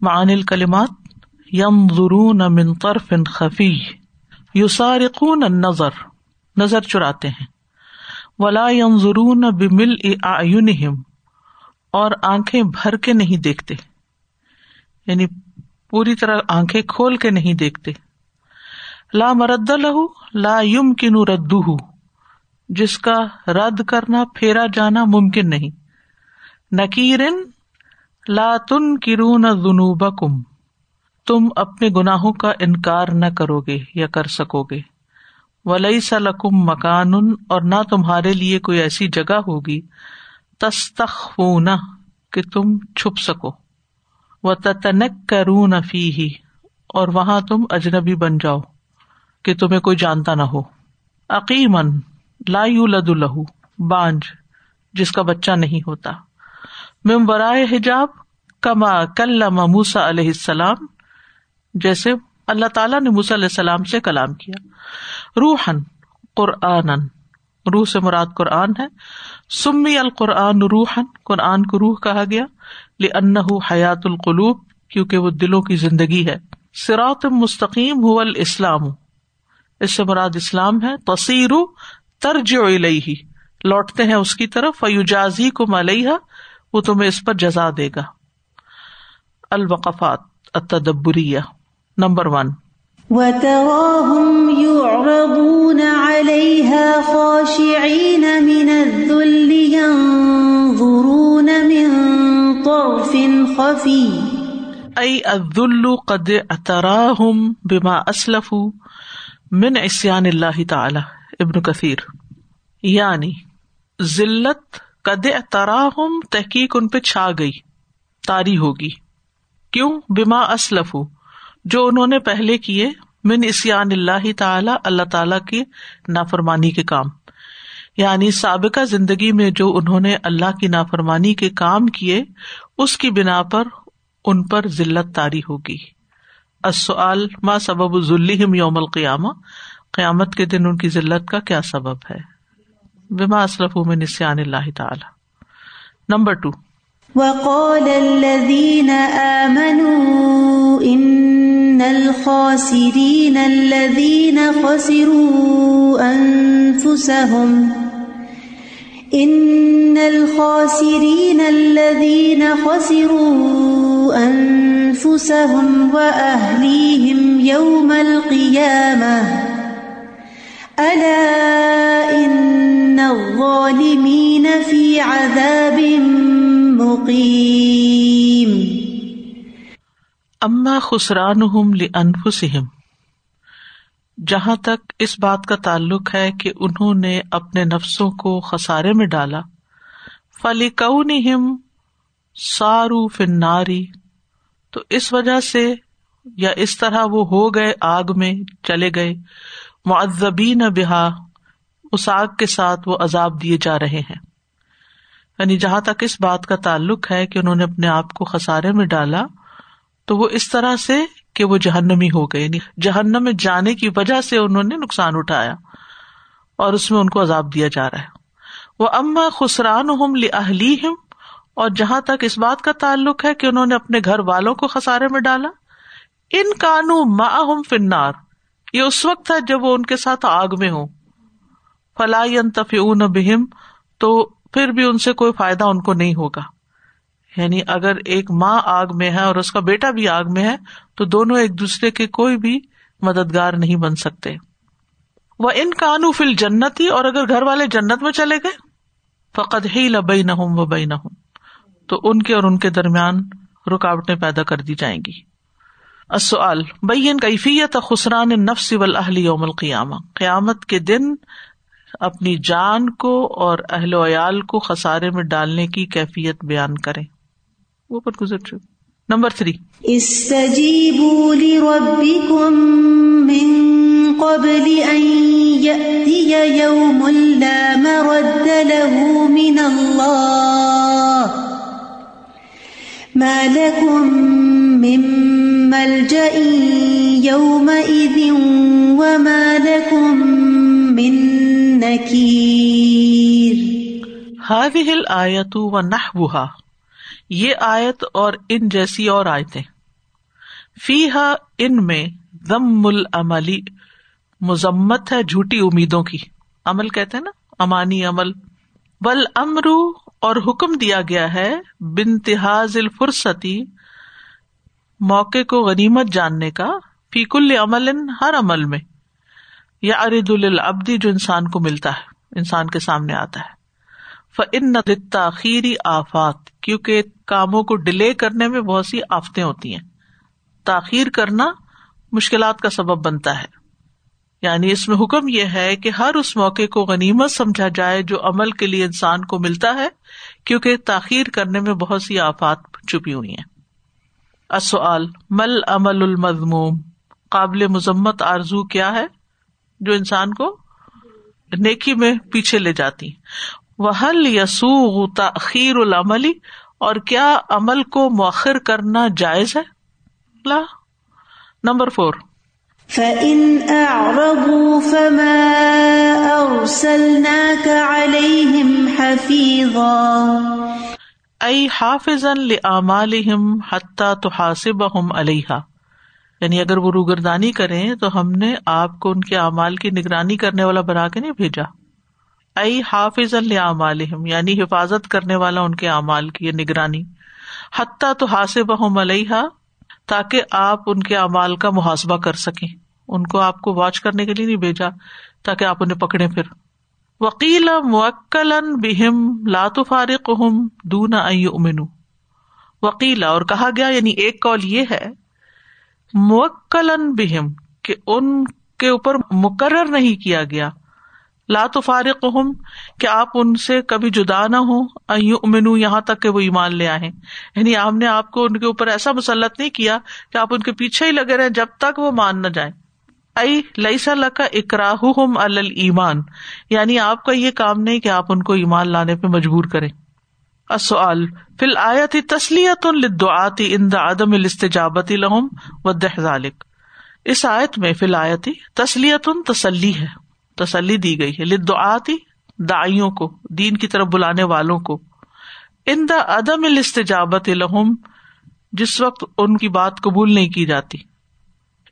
معان الکلمات M ضرون من طرف خفی یسارقون النظر، نظر چراتے ہیں۔ ولا یم ضرون بمل اعینہم، اور آنکھیں بھر کے نہیں دیکھتے۔ یعنی پوری طرح آنکھیں کھول کے نہیں دیکھتے۔ لا مرد لہو لا یم کنو ردو جس کا رد کرنا، پھیرا جانا ممکن نہیں۔ نکیرن لا تن کرون جنوب کم تم اپنے گناہوں کا انکار نہ کرو گے یا کر سکو گے ولی سلکم مکان، اور نہ تمہارے لیے کوئی ایسی جگہ ہوگی۔ تستخ کہ تم چھپ سکو۔ و تتنک کرون فی ہی اور وہاں تم اجنبی بن جاؤ، کہ تمہیں کوئی جانتا نہ ہو۔ عقیمن لا لد الہ بانج، جس کا بچہ نہیں ہوتا۔ مم برائے حجاب کما کلام موسا علیہ السلام، جیسے اللہ تعالیٰ نے موسیٰ علیہ السلام سے کلام کیا۔ روحن قرآن روح سے مراد قرآن ہے۔ سمی القرآن روحن قرآن کو روح کہا گیا۔ لن حیات القلوب، کیونکہ وہ دلوں کی زندگی ہے۔ سراط مستقیم ہو الاسلام، اس سے مراد اسلام ہے۔ تصیر ترج ہی لوٹتے ہیں اس کی طرف۔ فیوجازی کو ملیہ وہ تمہیں اس پر جزا دے گا۔ الوقفات التدبریہ نمبر ون۔ وتراهم يعرضون عليها خاشعين من الذل ينظرون من طرف خفي. أي الذل قد اعتراهم بما أسلفوا من عصيان الله تعالى ابن کثیر یعنی ذلت قد اعتراهم تحقیق ان پہ چھا گئی تاری ہوگی۔ کیوں بما اسلف جو انہوں نے پہلے کیے من اسیان اللہ تعالی اللہ تعالی کی نافرمانی کے کام۔ یعنی سابقہ زندگی میں جو انہوں نے اللہ کی نافرمانی کے کام کیے، اس کی بنا پر ان پر ذلت تاری ہوگی۔ السؤال، ما سبب ذلہم یوم القیامہ؟ قیامت کے دن ان کی ذلت کا کیا سبب ہے؟ بما اسلف من اسیان اللہ تعالی۔ نمبر ٹو وقال الذين آمنوا إن الخاسرين الذين خسروا أنفسهم إن الخاسرين الذين خسروا أنفسهم وأهليهم يوم القيامة ألا إن الظالمين في عذاب مبين اما خسران انفسم جہاں تک اس بات کا تعلق ہے کہ انہوں نے اپنے نفسوں کو خسارے میں ڈالا فلی کم سارو فناری تو اس وجہ سے یا اس طرح وہ ہو گئے، آگ میں چلے گئے، معذبین بحا اس آگ کے ساتھ وہ عذاب دیے جا رہے ہیں۔ یعنی جہاں تک اس بات کا تعلق ہے کہ انہوں نے اپنے آپ کو خسارے میں ڈالا، تو وہ اس طرح سے کہ وہ جہنمی ہو گئے۔ یعنی جہنم میں جانے کی وجہ سے انہوں نے نقصان اٹھایا اور اس میں ان کو عذاب دیا جا رہا ہے۔ وہ اما خسران ہم اور جہاں تک اس بات کا تعلق ہے کہ انہوں نے اپنے گھر والوں کو خسارے میں ڈالا، ان کانو ہم فنار یہ اس وقت ہے جب وہ ان کے ساتھ آگ میں ہو فلاح بہم، تو پھر بھی ان سے کوئی فائدہ ان کو نہیں ہوگا۔ یعنی اگر ایک ماں آگ میں ہے اور اس کا بیٹا بھی آگ میں ہے، تو دونوں ایک دوسرے کے کوئی بھی مددگار نہیں بن سکتے۔ وہ ان کانو فل جنت ہی اور اگر گھر والے جنت میں چلے گئے فقط ہی لبئی نہ ہوں وہ بئی نہ ہوں تو ان کے اور ان کے درمیان رکاوٹیں پیدا کر دی جائیں گی۔ اصل بین کیفیت خسران نفس اہلی یوم القیامہ۔ قیامت کے دن اپنی جان کو اور اہل ویال کو خسارے میں ڈالنے کی کیفیت بیان کرے وہ پر گزر چکے۔ Number three. قبل ان يأتي يوم لا مرد له من الله ما لكم من ملجأ يومئذ وما لكم من ہل آیت و نہ یہ آیت اور ان جیسی اور آیتیں۔ فی ہا ان میں ضم العملی مذمت ہے جھوٹی امیدوں کی۔ عمل کہتے ہیں نا، امانی عمل۔ بل امرو اور حکم دیا گیا ہے بنتہاز الفرستی موقع کو غنیمت جاننے کا فیق العمل ہر عمل میں۔ یا ارد العبدی جو انسان کو ملتا ہے، انسان کے سامنے آتا ہے۔ فن تاخیری آفات، کیونکہ کاموں کو ڈیلے کرنے میں بہت سی آفتیں ہوتی ہیں۔ تاخیر کرنا مشکلات کا سبب بنتا ہے۔ یعنی اس میں حکم یہ ہے کہ ہر اس موقع کو غنیمت سمجھا جائے جو عمل کے لیے انسان کو ملتا ہے، کیونکہ تاخیر کرنے میں بہت سی آفات چھپی ہوئی ہیں۔ اصل مل عمل المضموم قابل مذمت آرزو کیا ہے؟ جو انسان کو نیکی میں پیچھے لے جاتی۔ وہ حل یسو تاخیر العملی اور کیا عمل کو مؤخر کرنا جائز ہے؟ لا۔ Number four. فَإِنْ أَعْرَضُوا فَمَا أَرْسَلْنَاكَ عَلَيْهِمْ حَفِيظًا۔ حَتَّى تُحَاسِبَهُمْ عَلَيْهَا۔ یعنی اگر وہ روگردانی کریں تو ہم نے آپ کو ان کے اعمال کی نگرانی کرنے والا بنا کے نہیں بھیجا۔ ائی حافظ لِعَمَالِهِمْ یعنی حفاظت کرنے والا ان کے اعمال کی نگرانی۔ حتیٰ تو حاصب علیحا تاکہ آپ ان کے اعمال کا محاسبہ کر سکیں۔ ان کو آپ کو واچ کرنے کے لیے نہیں بھیجا، تاکہ آپ انہیں پکڑے پھر۔ وکیل موکل بہم لات فارق دون امین وکیلا اور کہا گیا یعنی ایک کال یہ ہے موکل بہم، کہ ان کے اوپر مقرر نہیں کیا گیا۔ لات فارق ہوں کہ آپ ان سے کبھی جدا نہ ہو امین یہاں تک کہ وہ ایمان لے آئے یعنی آپ نے آپ کو ان کے اوپر ایسا مسلط نہیں کیا کہ آپ ان کے پیچھے ہی لگے رہے جب تک وہ مان نہ جائیں۔ ائی لئی کا اکراہ المان یعنی آپ کا یہ کام نہیں کہ آپ ان کو ایمان لانے پہ مجبور کریں۔ اصل فل آیت تسلیت الدعاتی ان دا عدم الاستجابت لہم و دہذالک اس آیت میں فی الآیتی تسلیت تسلی ہے، تسلی دی گئی ہے لدعاتی دائیوں کو، دین کی طرف بلانے والوں کو. ان دا عدم الاستجابت لہم جس وقت ان کی بات قبول نہیں کی جاتی.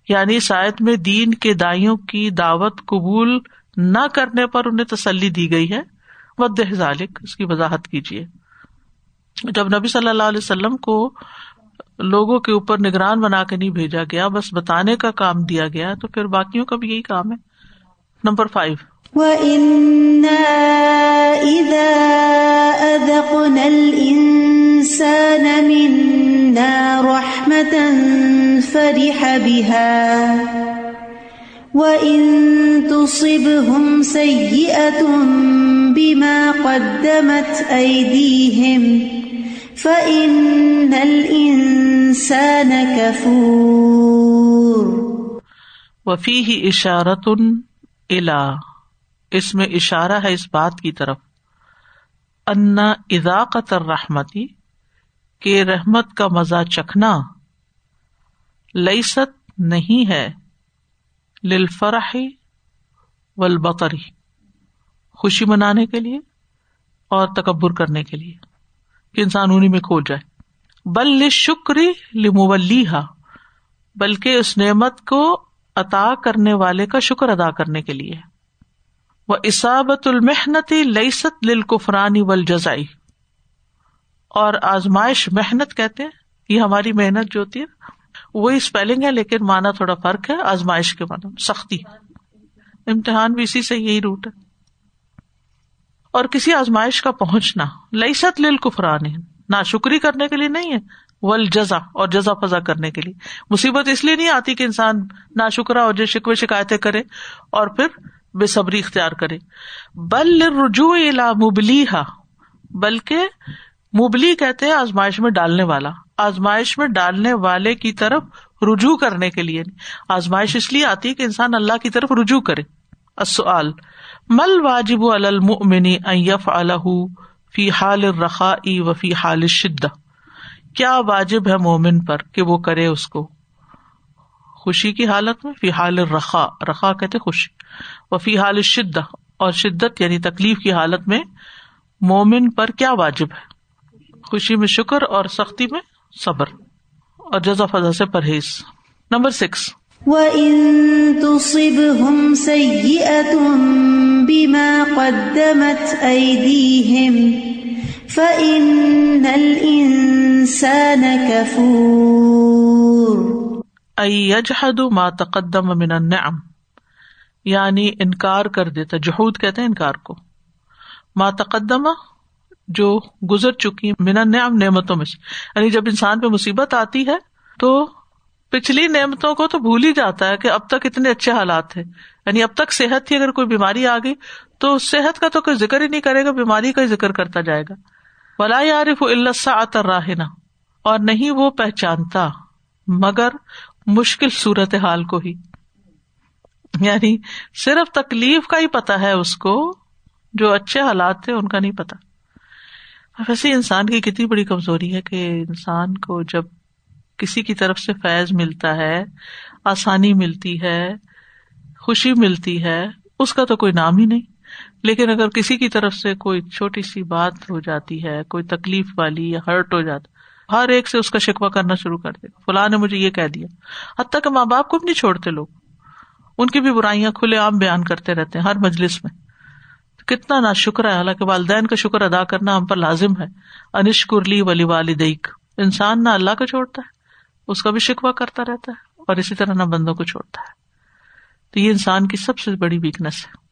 یعنی سائد میں دین کے دائیوں کی دعوت قبول نہ کرنے پر انہیں تسلی دی گئی ہے ود ذالک اس کی وضاحت کیجیے جب نبی صلی اللہ علیہ وسلم کو لوگوں کے اوپر نگران بنا کے نہیں بھیجا گیا، بس بتانے کا کام دیا گیا، تو پھر باقیوں کا بھی یہی کام ہے۔ Number five. فرح بها وإن تصبهم سيئة بما قدمت أيديهم فإن الإنسان كفور۔ وفيه إشارة إلى۔ اس میں اشارہ ہے اس بات کی طرف۔ انا اضاقت الرحمتی کہ رحمت کا مزہ چکھنا لئیست نہیں ہے۔ للفرحی والبطری خوشی منانے کے لیے اور تکبر کرنے کے لیے۔ کہ انسان انہیں میں کھو جائے۔ بل شکری لمولی بلکہ اس نعمت کو عطا کرنے والے کا شکر ادا کرنے کے لیے۔ وہ اسابت المحنتی لئیست للکفرانی والجزائی اور آزمائش محنت کہتے ہیں، یہ ہماری محنت جو ہوتی ہے وہی اسپیلنگ ہے، لیکن مانا تھوڑا فرق ہے، آزمائش کے مانا سختی۔ امتحان بھی اسی سے یہی روٹ ہے۔ اور کسی آزمائش کا پہنچنا۔ لئی ست لل کفران نہ شکری کرنے کے لیے نہیں ہے۔ ول جزا اور جزا فضا کرنے کے لیے۔ مصیبت اس لیے نہیں آتی کہ انسان نہ شکرا اور جو شکوے شکایتیں کرے اور پھر بے صبری اختیار کرے۔ بل رجوع مبلی بلکہ مبلی کہتے ہیں آزمائش میں ڈالنے والا۔ آزمائش میں ڈالنے والے کی طرف رجوع کرنے کے لیے۔ آزمائش اس لیے آتی ہے کہ انسان اللہ کی طرف رجوع کرے۔ مل واجب المنی یف الح فی حال رخا و فی حال شدہ کیا واجب ہے مومن پر کہ وہ کرے اس کو؟ خوشی کی حالت میں فی حال رخا رخا کہتے خوشی۔ و فی حال شدہ اور شدت یعنی تکلیف کی حالت میں مومن پر کیا واجب ہے؟ خوشی میں شکر اور سختی میں صبر۔ اور جزا فضا سے پرہیز۔ Number six. وَإِن تُصِبْهُمْ سَيِّئَةٌ بِمَا قَدَّمَتْ أَيْدِيهِمْ فَإِنَّ الْإِنسَانَ كَفُورٌ یجحد ما تقدم من النعم یعنی انکار کر دیتا، جہود کہتے ہیں انکار کو۔ ما تقدم جو گزر چکی من النعم، نعمتوں میں سے۔ یعنی جب انسان پہ مصیبت آتی ہے تو پچھلی نعمتوں کو تو بھول ہی جاتا ہے کہ اب تک اتنے اچھے حالات تھے۔ یعنی اب تک صحت تھی اگر کوئی بیماری آ گئی تو صحت کا تو کوئی ذکر ہی نہیں کرے گا، بیماری کا ہی ذکر کرتا جائے گا۔ ولا عارف اللہ راہنا اور نہیں وہ پہچانتا، مگر مشکل صورت حال کو ہی۔ یعنی صرف تکلیف کا ہی پتا ہے اس کو، جو اچھے حالات تھے ان کا نہیں پتا ویسے انسان کی کتنی بڑی کمزوری ہے کہ انسان کو جب کسی کی طرف سے فیض ملتا ہے، آسانی ملتی ہے، خوشی ملتی ہے، اس کا تو کوئی نام ہی نہیں۔ لیکن اگر کسی کی طرف سے کوئی چھوٹی سی بات ہو جاتی ہے، کوئی تکلیف والی یا ہرٹ ہو جاتا، ہر ایک سے اس کا شکوا کرنا شروع کر دے۔ فلاں نے مجھے یہ کہہ دیا، حتیٰ کہ ماں باپ کو بھی نہیں چھوڑتے لوگ۔ ان کی بھی برائیاں کھلے عام بیان کرتے رہتے ہیں ہر مجلس میں۔ کتنا نا شکر ہے، حالانکہ والدین کا شکر ادا کرنا ہم پر لازم ہے۔ انشکرلی ولی والدیک۔ انسان نہ اللہ کو چھوڑتا ہے۔ اس کا بھی شکوا کرتا رہتا ہے اور اسی طرح نہ بندوں کو چھوڑتا ہے۔ تو یہ انسان کی سب سے بڑی ویکنیس ہے۔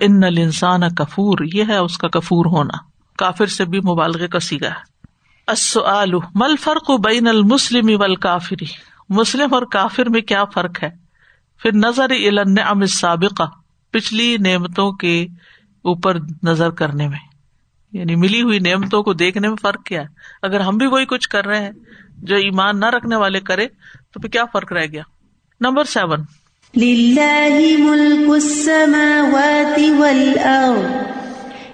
ان انسان کفور یہ ہے اس کا کفور ہونا۔ کافر سے بھی مبالغ کا سیگا ہے۔ مل فرق بین المسلم کافری مسلم اور کافر میں کیا فرق ہے؟ پھر نظر ام سابقہ پچھلی نعمتوں کے اوپر نظر کرنے میں۔ یعنی ملی ہوئی نعمتوں کو دیکھنے میں فرق کیا ہے۔ اگر ہم بھی وہی کچھ کر رہے ہیں جو ایمان نہ رکھنے والے کرے تو پھر کیا فرق رہ گیا؟ Number seven.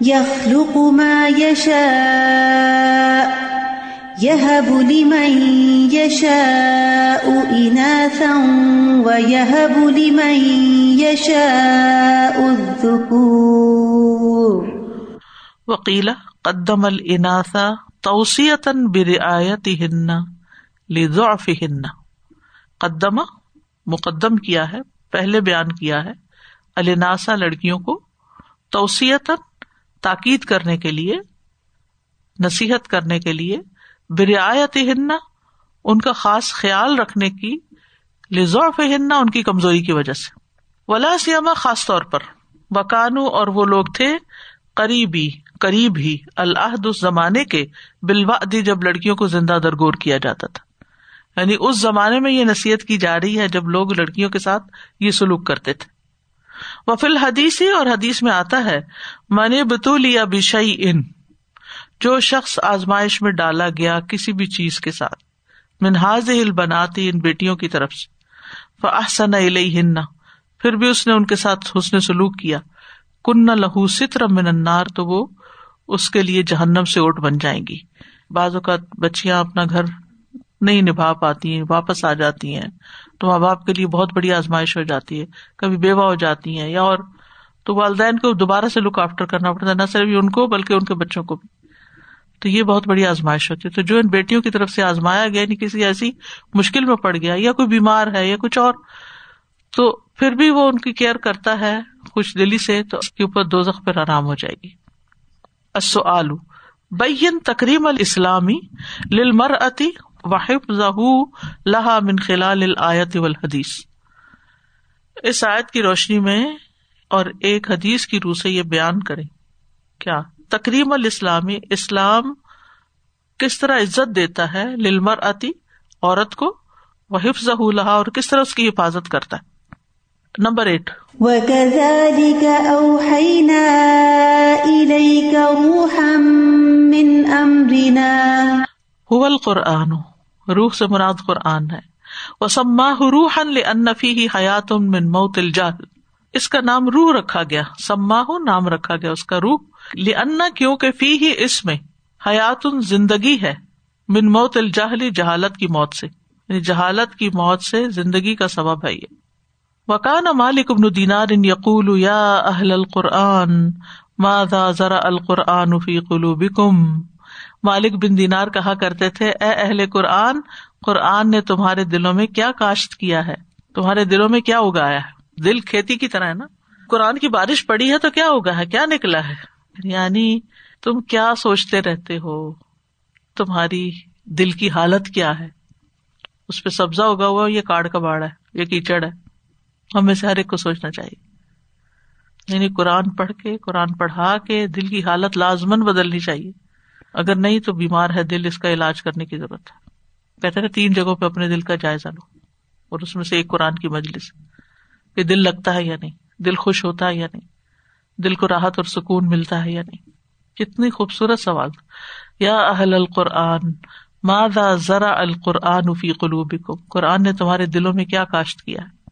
يخلق ما يشاء يهب لمن يشاء إناثا ويهب لمن يشاء الذكور وقيل قدم الإناث توصیۃ برعایتهن لضعفهن۔ قدم، مقدم کیا ہے، پہلے بیان کیا ہے۔ الناسا، لڑکیوں کو توسیعت تاکید کرنے کے لیے، نصیحت کرنے کے لیے۔ برعایت ہننا ان کا خاص خیال رکھنے کی۔ لذوف ہننا ان کی کمزوری کی وجہ سے۔ ولا سیاما، خاص طور پر۔ بکانو اور وہ لوگ تھے قریبی، قریب ہی۔ الحد اس زمانے کے بلوادی جب لڑکیوں کو زندہ درگور کیا جاتا تھا۔ یعنی اس زمانے میں یہ نصیحت کی جا رہی ہے جب لوگ لڑکیوں کے ساتھ یہ سلوک کرتے تھے۔ وہ فل حدیث اور حدیث میں آتا ہے، من بتول یا بشئی ان جو شخص آزمائش میں ڈالا گیا کسی بھی چیز کے ساتھ منہاز ہل بناتی ان بیٹیوں کی طرف سے فحسن ہن پھر بھی اس نے ان کے ساتھ حسن سلوک کیا۔ کن لہو ستر من انار تو وہ اس کے لیے جہنم سے اوٹ بن جائیں گی۔ بعض اوقات بچیاں اپنا گھر نہیں نبھا پاتی ہیں، واپس آ جاتی ہیں۔ تو ماں باپ کے لیے بہت بڑی آزمائش ہو جاتی ہے۔ کبھی بیوہ ہو جاتی ہیں یا اور تو والدین کو دوبارہ سے لک آفٹر کرنا پڑتا ہے، نہ صرف ان کو بلکہ ان کے بچوں کو بھی۔ تو یہ بہت بڑی آزمائش ہوتی ہے۔ تو جو ان بیٹیوں کی طرف سے آزمایا گیا نہیں کسی ایسی مشکل میں پڑ گیا یا کوئی بیمار ہے یا کچھ اور، تو پھر بھی وہ ان کی کیئر کرتا ہے خوش دلی سے، تو اس کے اوپر دو زخ پر آرام ہو جائے گی۔ آلو بین تکریم الاسلامی للمر اتی واحب لہا من خلال آیت حدیث اس آیت کی روشنی میں اور ایک حدیث کی روح سے یہ بیان کرے کیا؟ تکریم الاسلامی اسلام کس طرح عزت دیتا ہے للمر آتی عورت کو؟ وہ حفظ لہا اور کس طرح اس کی حفاظت کرتا ہے؟ Number eight. وَكَذَلِكَ أَوْحَيْنَا إِلَيْكَ رُوحًا مِّنْ أَمْرِنَا۔ هو القرآن۔ روح سے مراد قرآن ہے۔ وہ سما روح انفی حیات من موت الجال اس کا نام روح رکھا گیا۔ سما نام رکھا گیا اس کا روح۔ لنا کیوں کہ فی ہی اس میں حیات زندگی ہے من موت الجاہلی جہالت کی موت سے۔ یعنی جہالت کی موت سے زندگی کا سبب ہے یہ۔ وکان مالک ابن دینار ان یقول یا اہل القرآن ماذا ذرا القرآن فی قلوبکم مالک بن دینار کہا کرتے تھے، اے اہل قرآن قرآن نے تمہارے دلوں میں کیا کاشت کیا ہے؟ تمہارے دلوں میں کیا اگایا ہے؟ دل کھیتی کی طرح ہے نا؟ قرآن کی بارش پڑی ہے تو کیا ہوگا ہے؟ کیا نکلا ہے؟ یعنی تم کیا سوچتے رہتے ہو؟ تمہاری دل کی حالت کیا ہے؟ اس پہ سبزہ اگا ہوا یہ کاڑ کا باڑ ہے، یہ کیچڑ ہے۔ ہمیں سے ہر ایک کو سوچنا چاہیے۔ یعنی قرآن پڑھ کے، قرآن پڑھا کے دل کی حالت لازمن بدلنی چاہیے۔ اگر نہیں تو بیمار ہے، دل اس کا علاج کرنے کی ضرورت ہے۔ کہتے ہیں تین جگہوں پہ اپنے دل کا جائزہ لو۔ اور اس میں سے ایک قرآن کی مجلس۔ کہ دل لگتا ہے یا نہیں؟ دل خوش ہوتا ہے یا نہیں؟ دل کو راحت اور سکون ملتا ہے یا نہیں؟ کتنی خوبصورت سوال۔ یا اہل القرآن مادا ذرا القرآن فی قلوب قرآن نے تمہارے دلوں میں کیا کاشت کیا ہے؟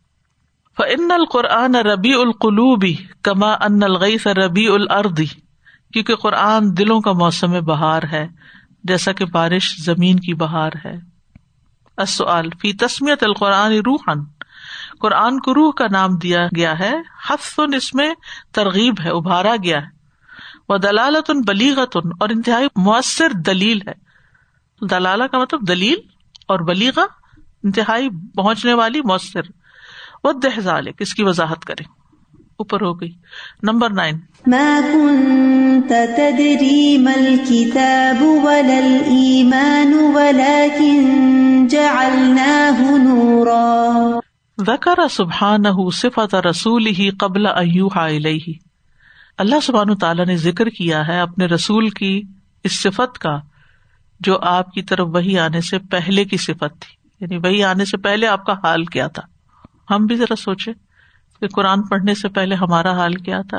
فن القرآن ربی القلوبی کما ان الغیث ربی الردی کیونکہ قرآن دلوں کا موسم بہار ہے، جیسا کہ بارش زمین کی بہار ہے۔ فی تسمیت القرآن روحن قرآن کو روح کا نام دیا گیا ہے، حفظ اس میں ترغیب ہے، ابھارا گیا ہے۔ وہ دلالت ان بلیغتن، اور انتہائی مؤثر دلیل ہے۔ دلالہ کا مطلب دلیل اور بلیغا انتہائی پہنچنے والی مؤثر۔ وہ دہزال اس کی وضاحت کرے اوپر ہو گئی۔ Number nine. ذکر سبحان صفت رسول ہی قبل الیہ۔ اللہ سبحان تعالیٰ نے ذکر کیا ہے اپنے رسول کی اس صفت کا جو آپ کی طرف وہی آنے سے پہلے کی صفت تھی۔ یعنی وہی آنے سے پہلے آپ کا حال کیا تھا۔ ہم بھی ذرا سوچے کہ قرآن پڑھنے سے پہلے ہمارا حال کیا تھا؟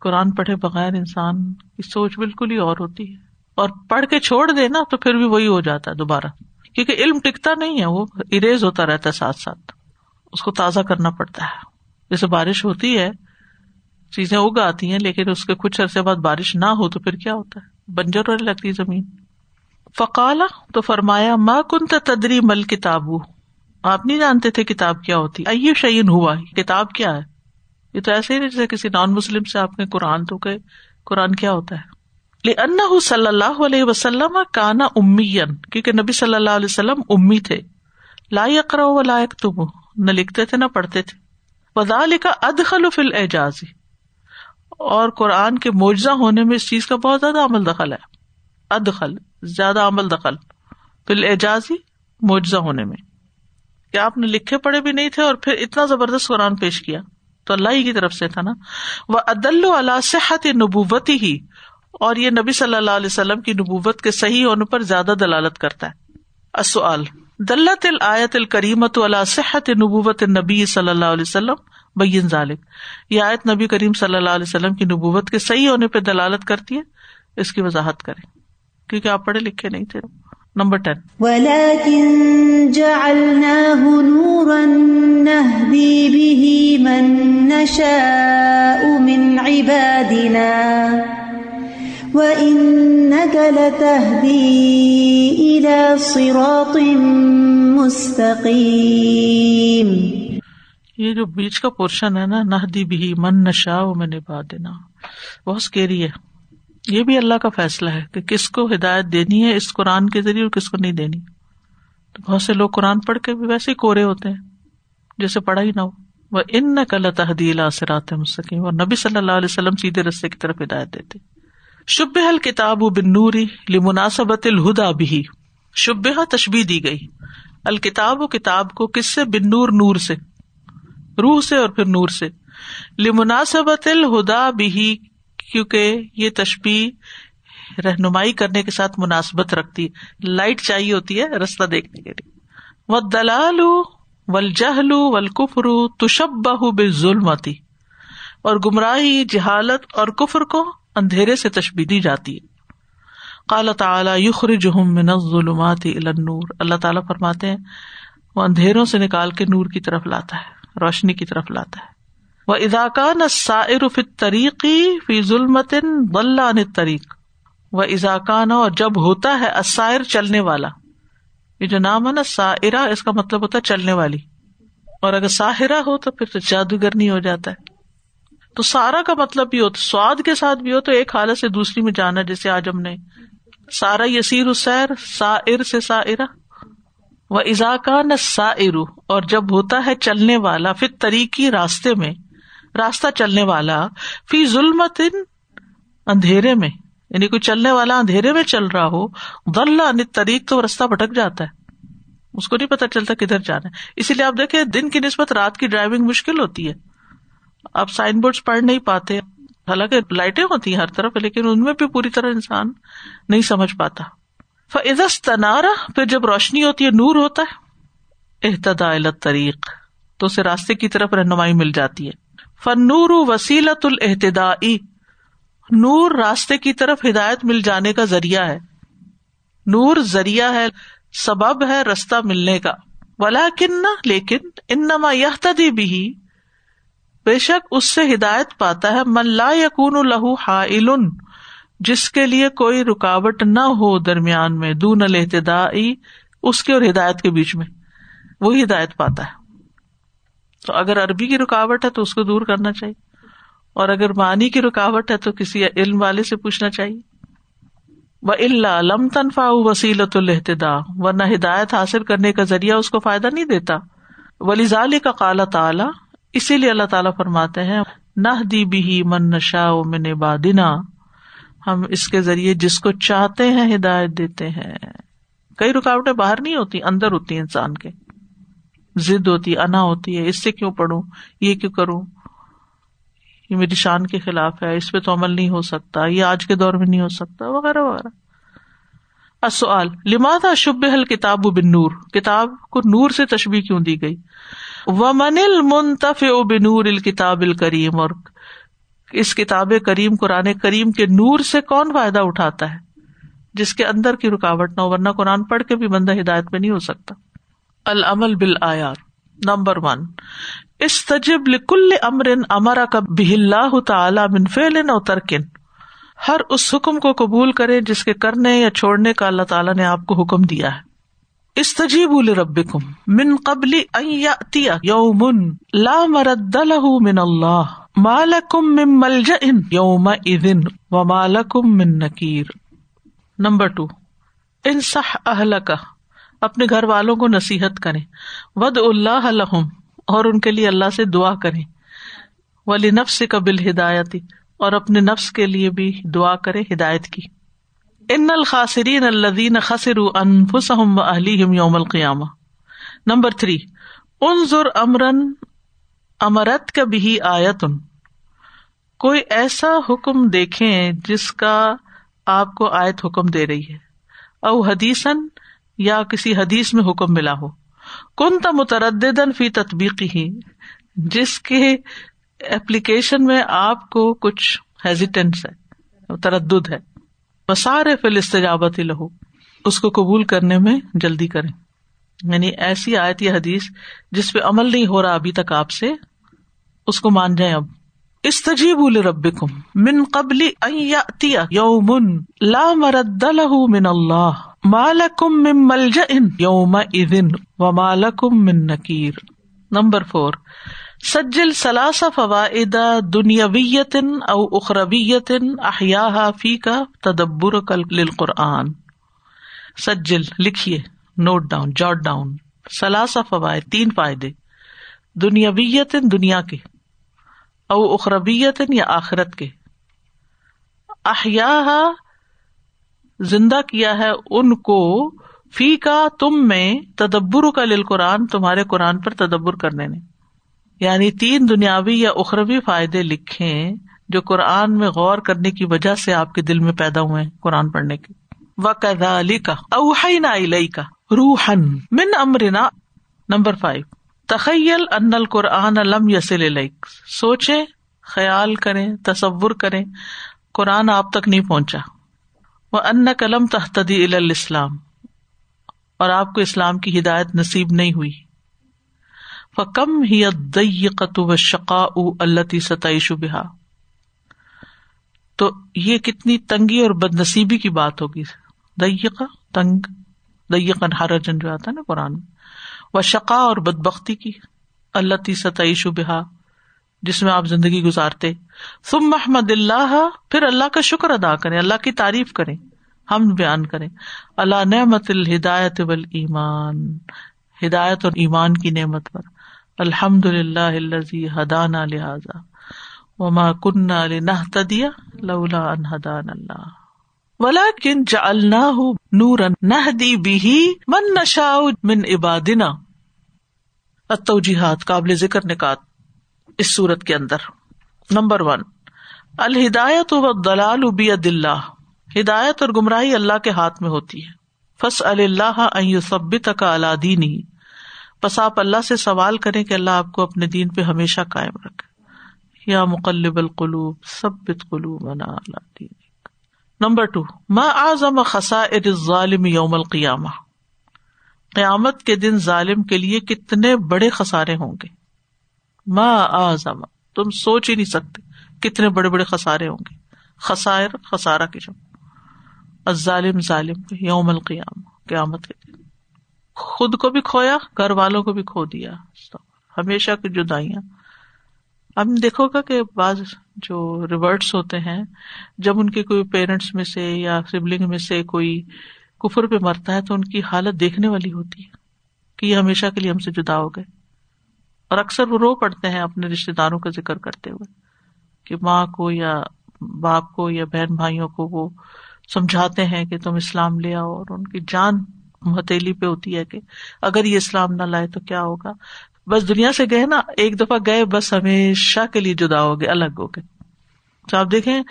قرآن پڑھے بغیر انسان کی سوچ بالکل ہی اور ہوتی ہے۔ اور پڑھ کے چھوڑ دے نا تو پھر بھی وہی ہو جاتا ہے دوبارہ۔ کیونکہ علم ٹکتا نہیں ہے، وہ اریز ہوتا رہتا ہے ساتھ ساتھ۔ اس کو تازہ کرنا پڑتا ہے۔ جیسے بارش ہوتی ہے، چیزیں اگ آتی ہیں، لیکن اس کے کچھ عرصے بعد بارش نہ ہو تو پھر کیا ہوتا ہے؟ بنجر ہونے لگتی زمین۔ فقالا تو فرمایا ماں کن تدری مل کتابو۔ آپ نہیں جانتے تھے کتاب کیا ہوتی۔ ائ شعین ہوا کتاب کیا ہے؟ یہ تو ایسے ہی نہیں جیسے کسی نان مسلم سے آپ نے قرآن تو کہ قرآن کیا ہوتا ہے۔ صلی اللہ علیہ وسلم کانا امین کیونکہ نبی صلی اللہ علیہ وسلم امی تھے۔ لا اکرا و لائق تم نہ لکھتے تھے نہ پڑھتے تھے۔ وزا لکھا ادخل فل اعجازی اور قرآن کے معجزہ ہونے میں اس چیز کا بہت زیادہ عمل دخل ہے۔ ادخل زیادہ عمل دخل۔ فل اعجازی معجزہ ہونے میں۔ کہ آپ نے لکھے پڑھے بھی نہیں تھے اور پھر اتنا زبردست قرآن پیش کیا۔ تو اللہ ہی کی طرف سے تھا نا۔ وہ عدل اللہ صحت نبوت ہی اور یہ نبی صلی اللہ علیہ وسلم کی نبوت کے صحیح ہونے پر زیادہ دلالت کرتا ہے۔ دلت الآیت الکریمت اللہ صحت نبوت نبی صلی اللہ علیہ وسلم؟ بین ذالک یہ آیت نبی کریم صلی اللہ علیہ وسلم کی نبوت کے صحیح ہونے پہ دلالت کرتی ہے۔ اس کی وضاحت کریں۔ کیونکہ آپ پڑھے لکھے نہیں تھے۔ Number ten. عبادنا وإنك لتهدي إلى صراط مستقيم۔ یہ جو بیچ کا پورشن ہے نا نہدی بھی من نشا میں نبھا دینا بہت اسکیری ہے۔ یہ بھی اللہ کا فیصلہ ہے کہ کس کو ہدایت دینی ہے اس قرآن کے ذریعے اور کس کو نہیں دینی۔ تو بہت سے لوگ قرآن پڑھ کے بھی ویسے ہی کورے ہوتے ہیں، جیسے پڑھا ہی نہ ہو۔ وہ ان نقل تحدیل آسرات مستقیم اور نبی صلی اللہ علیہ وسلم سیدھے رستے کی طرف ہدایت دیتے۔ شب حل کتاب بن نوری لمناسبت الہدا بھی شب تشبی دی گئی۔ الکتاب و کتاب کو کس سے؟ بن نور نور سے۔ روح سے اور پھر نور سے۔ لمناسبت الہدا بھی کیونکہ یہ تشبی رہنمائی کرنے کے ساتھ مناسبت رکھتی لائٹ چاہیے ہوتی ہے رستہ دیکھنے کے لیے۔ وہ دلال ول جہلو ول کفرو تشب بے ظلم اور گمراہی، جہالت اور کفر کو اندھیرے سے تشبی دی جاتی ہے۔ کالا تعالی یخر جہم من ظلمات النور۔ اللہ تعالیٰ فرماتے ہیں، وہ اندھیروں سے نکال کے نور کی طرف لاتا ہے، روشنی کی طرف لاتا ہے۔ وہ اداکان سائر طریقی فی ظلمت بلان طریق وہ ازاکان اور جب ہوتا ہے اسائر چلنے والا یہ جو نام ہے نا سائرا اس کا مطلب ہوتا ہے چلنے والی۔ اور اگر ساہرا ہو تو پھر تو جادوگر نہیں ہو جاتا ہے۔ تو سارا کا مطلب بھی ہو، تو سواد کے ساتھ بھی ہو تو ایک حالت سے دوسری میں جانا، جیسے آج ہم نے۔ سارا یسیر سیر سا ار سے سا ارا و اضاکا نہ سا ارو اور جب ہوتا ہے چلنے والا پھر طریقی راستے میں راستہ چلنے والا فی ظلم اندھیرے میں یعنی کوئی چلنے والا اندھیرے میں چل رہا ہو غلہ طریق تو رستہ بھٹک جاتا ہے۔ اس کو نہیں پتا چلتا کدھر جانا ہے۔ اسی لیے آپ دیکھیں، دن کی نسبت رات کی ڈرائیونگ مشکل ہوتی ہے۔ آپ سائن بورڈ پڑھ نہیں پاتے۔ حالانکہ لائٹیں ہوتی ہیں ہر طرف، لیکن ان میں بھی پوری طرح انسان نہیں سمجھ پاتا۔ فض تنارا پھر جب روشنی ہوتی ہے، نور ہوتا ہے۔ احتدا طریق تو اسے راستے کی طرف رہنمائی مل جاتی ہے۔ فن نور وسیلت الحتدا نور راستے کی طرف ہدایت مل جانے کا ذریعہ ہے۔ نور ذریعہ ہے، سبب ہے رستہ ملنے کا۔ ولا کن لیکن، انما یہ بھی بے شک اس سے ہدایت پاتا ہے۔ من لا یقون لہو ہا جس کے لیے کوئی رکاوٹ نہ ہو درمیان میں، دون الحتدا اس کے اور ہدایت کے بیچ میں۔ وہی ہدایت پاتا ہے۔ تو اگر عربی کی رکاوٹ ہے تو اس کو دور کرنا چاہیے۔ اور اگر معنی کی رکاوٹ ہے تو کسی علم والے سے پوچھنا چاہیے۔ وہ اللہ لم تنفا وسیلت الحتدا ورنہ ہدایت حاصل کرنے کا ذریعہ اس کو فائدہ نہیں دیتا۔ ولی ظالی کا کالا تعالیٰ، اسی لیے اللہ تعالیٰ فرماتے ہیں نہ دی بھی من نشا من بادنا ہم اس کے ذریعے جس کو چاہتے ہیں ہدایت دیتے ہیں۔ کئی رکاوٹیں باہر نہیں ہوتی، اندر ہوتی انسان کے۔ ضد ہوتی انا ہوتی ہے، اس سے کیوں پڑھوں؟ یہ کیوں کروں؟ یہ میری شان کے خلاف ہے، اس پہ تو عمل نہیں ہو سکتا، یہ آج کے دور میں نہیں ہو سکتا، وغیرہ وغیرہ۔ سوال لماتا شب حل کتاب بن نور؟ کتاب کو نور سے تشبیح کیوں دی گئی؟ و من المنتف بنور الکتاب الکریم اور اس کتاب کریم، قرآن کریم کے نور سے کون فائدہ اٹھاتا ہے؟ جس کے اندر کی رکاوٹ نہ ورنہ قرآن پڑھ کے بھی بندہ ہدایت میں نہیں ہو سکتا۔ العمل بال آیار نمبر ون. اس تجب لکل امر امرا کا اللہ تعالی من فعل او ترکن. ہر اس حکم کو قبول کرے جس کے کرنے یا چھوڑنے کا اللہ تعالیٰ نے آپ کو حکم دیا ہے. اس تجیب رب من قبل یوم لا مرد له من اللہ. مالکم من ملجا یوم اذن و من نکیر. Number two. انصح اہل کا اپنے گھر والوں کو نصیحت کرے ود اللہ الحم اور ان کے لیے اللہ سے دعا کرے ولی نفس کا بل ہدایتی اور اپنے نفس کے لیے بھی دعا کرے ہدایت کی۔ ان الخاصرین الدین خسر انفسم و اہلیم یوم القیامہ نمبر تھری ان ضر امرن، امرت کا بھی آیت ان کوئی ایسا حکم دیکھیں جس کا آپ کو آیت حکم دے رہی ہے۔ او حدیثن یا کسی حدیث میں حکم ملا ہو۔ کن مترد فی تطبیقی ہی جس کے اپلیکیشن میں آپ کو کچھ ہیزیٹینس ہے، تردد ہے۔ سارے فل استجابت ہی لہو، اس کو قبول کرنے میں جلدی کریں۔ یعنی ایسی آیت یا حدیث جس پہ عمل نہیں ہو رہا ابھی تک آپ سے، اس کو مان جائیں اب۔ استجیب رب کم من قبل یومن لا مرد له من اللہ۔ مالکم من ملجا یوم ادن و مالکم من نکیر نمبر فور، سجل سلاس فوائد دنیاویت او اخربیت احیا فی کا تدبر قرآن سجل، لکھیے، نوٹ ڈاؤن، جاٹ ڈاؤن۔ سلاس فوائد، تین فائدے۔ دنیاویت، دنیا کے۔ او اخربیت یا آخرت کے۔ احیا زندہ کیا ہے ان کو فی کا تم میں تدبر کا لل قرآن، تمہارے قرآن پر تدبر کرنے نے۔ یعنی تین دنیاوی یا اخروی فائدے لکھے جو قرآن میں غور کرنے کی وجہ سے آپ کے دل میں پیدا ہوئے قرآن پڑھنے کے۔ وقت علی کا اوہینا کا روحن من امرنا نمبر فائیو۔ تخیل ان القرآن علم یسل سوچے خیال کریں، تصور کریں۔ قرآن آپ تک نہیں پہنچا۔ وہ ان قلم تحتدی الاسلام اور آپ کو اسلام کی ہدایت نصیب نہیں ہوئی۔ فکم ہی قط و شقا اللہ ستائی شبہ تو یہ کتنی تنگی اور بد نصیبی کی بات ہوگی۔ دئیقا تنگ دئیقن حرجن جو آتا ہے نا قرآن و شقا اور بد بختی کی۔ اللہ تی ستائی شبہ جس میں آپ زندگی گزارتے۔ تم محمد اللہ، پھر اللہ کا شکر ادا کریں، اللہ کی تعریف کریں، ہم بیان کریں۔ اللہ نعمت الہدایت بل ایمان ہدایت اور ایمان کی نعمت پر۔ الحمد للہ حدان لہذا، وما کن تدیا لولا ان ہدان اللہ۔ ولا کن جا نور نہ دی بھی من نشا من عبادنا۔ اتوجیحات قابل ذکر نکات۔ اس صورت کے اندر۔ نمبر ون، الہدایت و دلال ابی اللہ۔ ہدایت اور گمراہی اللہ کے ہاتھ میں ہوتی ہے۔ فس اللہ سبت کا اللہ دینی بس آپ اللہ سے سوال کریں کہ اللہ آپ کو اپنے دین پہ ہمیشہ قائم رکھے۔ یا مقلب القلوب سبت قلوب اللہ دین نمبر ٹو، ما اعظم خسا ظالم یوم القیامہ۔ قیامت کے دن ظالم کے لیے کتنے بڑے خسارے ہوں گے۔ ما اعظم، تم سوچ ہی نہیں سکتے کتنے بڑے بڑے خسارے ہوں گے۔ خسائر خسارا کے جب۔ ظالم ظالم، یوم القیام قیامت کے دن۔ خود کو بھی کھویا، گھر والوں کو بھی کھو دیا۔ ہمیشہ کی جدائیاں۔ اب دیکھو گا کہ بعض جو ریورٹس ہوتے ہیں، جب ان کے کوئی پیرنٹس میں سے یا سبلنگ میں سے کوئی کفر پہ مرتا ہے تو ان کی حالت دیکھنے والی ہوتی ہے کہ یہ ہمیشہ کے لیے ہم سے جدا ہو گئے۔ اور اکثر وہ رو پڑتے ہیں اپنے رشتے داروں کا ذکر کرتے ہوئے کہ ماں کو یا باپ کو یا بہن بھائیوں کو وہ سمجھاتے ہیں کہ تم اسلام لے آؤ اور ان کی جان ہتھیلی پہ ہوتی ہے کہ اگر یہ اسلام نہ لائے تو کیا ہوگا؟ بس دنیا سے گئے نا، ایک دفعہ گئے، بس ہمیشہ کے لیے جدا ہو گئے الگ ہو گئے تو آپ دیکھیں،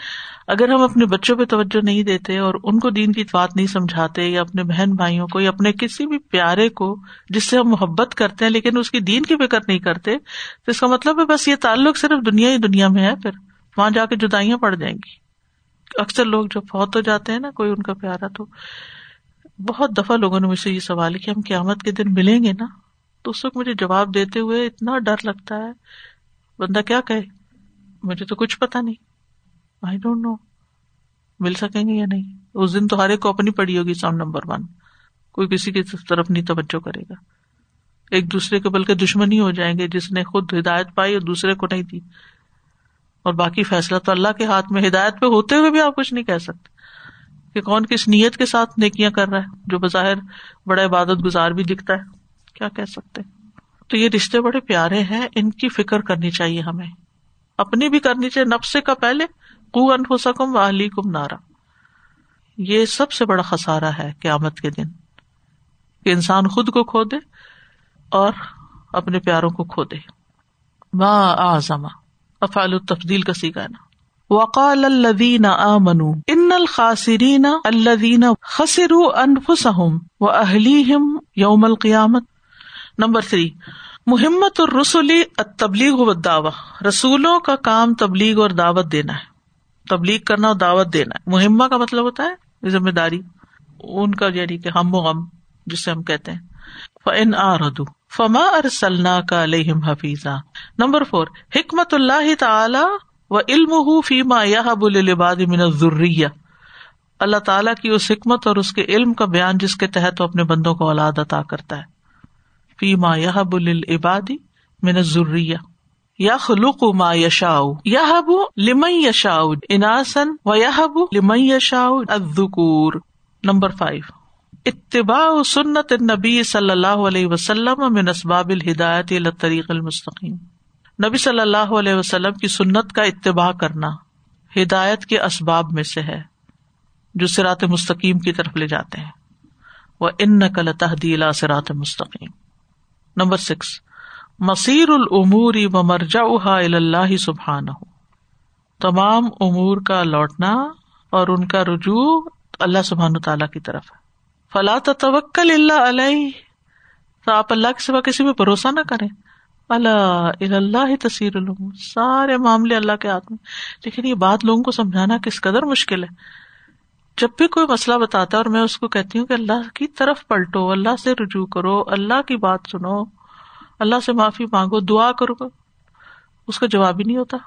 اگر ہم اپنے بچوں پہ توجہ نہیں دیتے اور ان کو دین کی بات نہیں سمجھاتے یا اپنے بہن بھائیوں کو یا اپنے کسی بھی پیارے کو جس سے ہم محبت کرتے ہیں لیکن اس کی دین کی فکر نہیں کرتے، تو اس کا مطلب ہے بس یہ تعلق صرف دنیا ہی دنیا میں ہے، پھر وہاں جا کے جدائیاں پڑ جائیں گی۔ اکثر لوگ جب فوت ہو جاتے ہیں نا، کوئی ان کا پیارا تو بہت دفعہ لوگوں نے مجھ سے یہ سوال کہ ہم قیامت کے دن ملیں گے نا؟ تو اس وقت مجھے جواب دیتے ہوئے اتنا ڈر لگتا ہے۔ بندہ کیا کہ مجھے تو کچھ پتا نہیں۔ آئی ڈونٹ نو مل سکیں گے یا نہیں؟ اس دن تو ہر ایک کو اپنی پڑی ہوگی سام نمبر ون۔ کوئی کسی کی طرف نہیں توجہ کرے گا۔ ایک دوسرے کے بلکہ دشمنی ہو جائیں گے جس نے خود ہدایت پائی اور دوسرے کو نہیں دی۔ اور باقی فیصلہ تو اللہ کے ہاتھ میں ہدایت پہ ہوتے ہوئے بھی آپ کچھ نہیں کہہ سکتے۔ کہ کون کس نیت کے ساتھ نیکیاں کر رہا ہے، جو بظاہر بڑا عبادت گزار بھی دکھتا ہے۔ کیا کہہ سکتے؟ تو یہ رشتے بڑے پیارے ہیں، ان کی فکر کرنی چاہیے ہمیں۔ اپنی بھی کرنی چاہیے نفسے کا پہلے۔ کو ان ہو و علی کم نارا۔ یہ سب سے بڑا خسارا ہے قیامت کے دن، کہ انسان خود کو کھو دے اور اپنے پیاروں کو کھو دے۔ ماں آزما افعال التفدیل کا سیکھا نا۔ وقال الذين آمنوا ان الخاسرين الذين خسروا انفسهم واهليهم يوم القيامه نمبر 3 محمت الرسل التبلیغ والدعوه رسولوں کا کام تبلیغ اور دعوت دینا ہے۔ تبلیغ کرنا اور دعوت دینا ہے۔ مہمہ کا مطلب ہوتا ہے ذمہ داری۔ ان کا یعنی کہ ہم و غم جسے ہم کہتے ہیں۔ فَإِنْ آرَدُوا، فما ارسلنا کا علیہم حفیظہ نمبر فور، حکمت اللہ تعالی و علم فیما یحب للعباد من الذریہ۔ اللہ تعالیٰ کی اس حکمت اور اس کے علم کا بیان جس کے تحت وہ اپنے بندوں کو اولاد عطا کرتا ہے۔ فیما یحب للعباد من الذریہ۔ یخلق ما یشاء یحب لمن یشاء اناسا و لمن یشاء الذکور۔ نمبر فائیو اتباع سنت نبی صلی اللہ علیہ وسلم من اسباب الہدایت طریق المستقیم۔ نبی صلی اللہ علیہ وسلم کی سنت کا اتباع کرنا ہدایت کے اسباب میں سے ہے، جو سرات مستقیم کی طرف لے جاتے ہیں۔ وہ ان نقل تحدیلا سرات مستقیم نمبر سکس مصیر العمور و مرجا اللہ سبحان ہو تمام امور کا لوٹنا اور ان کا رجوع اللہ سبحان تعالی کی طرف ہے۔ فلا توکل اللہ علیہ۔ تو آپ اللہ کے سوا کسی بھی بھروسہ نہ کریں۔ اللہ اللہ تصیر العمور سارے معاملے اللہ کے ہاتھ میں۔ لیکن یہ بات لوگوں کو سمجھانا کس قدر مشکل ہے۔ جب بھی کوئی مسئلہ بتاتا ہے اور میں اس کو کہتی ہوں کہ اللہ کی طرف پلٹو، اللہ سے رجوع کرو، اللہ کی بات سنو۔ اللہ سے معافی مانگو، دعا کرو۔ اس کا جواب ہی نہیں ہوتا۔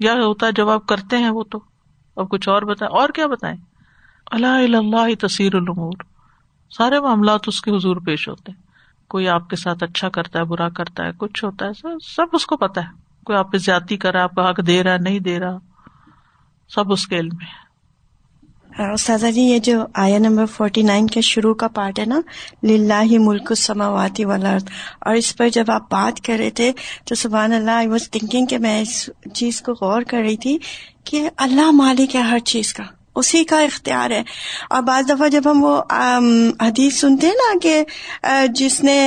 یا ہوتا ہے جواب کرتے ہیں وہ تو۔ اب کچھ اور بتائیں۔ اور کیا بتائیں؟ اللہ اللہ تصیر العمور سارے معاملات اس کے حضور پیش ہوتے ہیں۔ کوئی آپ کے ساتھ اچھا کرتا ہے، برا کرتا ہے، کچھ ہوتا ہے، سب اس کو پتا ہے۔ کوئی آپ پہ زیادتی کر رہا ہے، آپ کو حق دے رہا نہیں دے رہا۔ سب اس کے علم میں۔ استاذہ جی یہ جو آیا نمبر فورٹی نائن کے شروع کا پارٹ ہے نا، للہ ملک السماواتی والارض۔ اور اس پر جب آپ بات کر رہے تھے، تو سبحان اللہ آئی واز تھنکنگ کہ میں اس چیز کو غور کر رہی تھی کہ اللہ مالک ہے ہر چیز کا، اسی کا اختیار ہے۔ اور بعض دفعہ جب ہم وہ حدیث سنتے ہیں نا کہ جس نے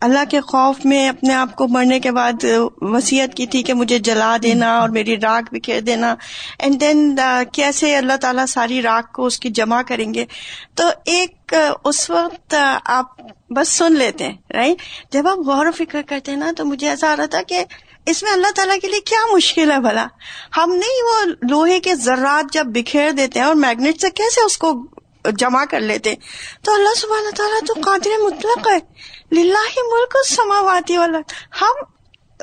اللہ کے خوف میں اپنے آپ کو مرنے کے بعد وسیعت کی تھی کہ مجھے جلا دینا اور میری راک بکھیر دینا. اینڈ دین کیسے اللہ تعالیٰ ساری راک کو اس کی جمع کریں گے؟ تو ایک اس وقت آپ بس سن لیتے ہیں رائٹ جب آپ غور و فکر کرتے ہیں نا، تو مجھے ایسا آ رہا تھا کہ اس میں اللہ تعالیٰ کے لیے کیا مشکل ہے بھلا؟ ہم نہیں وہ لوہے کے ذرات جب بکھیر دیتے ہیں اور میگنیٹ سے کیسے اس کو جمع کر لیتے تو اللہ سبحانہ تعالیٰ تو قادر مطلق ہے۔ للہ ملک سماواتی والا ہم،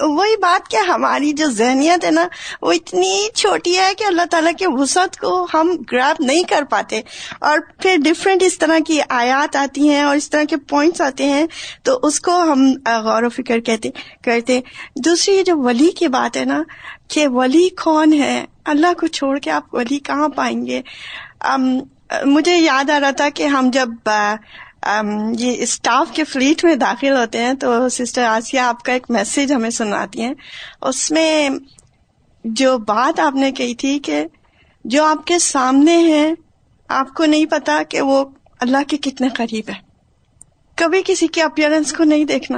وہی بات کہ ہماری جو ذہنیت ہے نا، وہ اتنی چھوٹی ہے کہ اللہ تعالیٰ کے وسعت کو ہم گراپ نہیں کر پاتے۔ اور پھر ڈفرینٹ اس طرح کی آیات آتی ہیں اور اس طرح کے پوائنٹس آتے ہیں، تو اس کو ہم غور و فکر کہتے، کرتے۔ دوسری جو ولی کی بات ہے نا، کہ ولی کون ہے؟ اللہ کو چھوڑ کے آپ ولی کہاں پائیں گے؟ مجھے یاد آ رہا تھا کہ ہم جب یہ اسٹاف کے فلیٹ میں داخل ہوتے ہیں تو سسٹر آسیہ آپ کا ایک میسج ہمیں سناتی ہیں۔ اس میں جو بات آپ نے کہی تھی کہ جو آپ کے سامنے ہے، آپ کو نہیں پتا کہ وہ اللہ کے کتنے قریب ہے۔ کبھی کسی کے اپیئرنس کو نہیں دیکھنا۔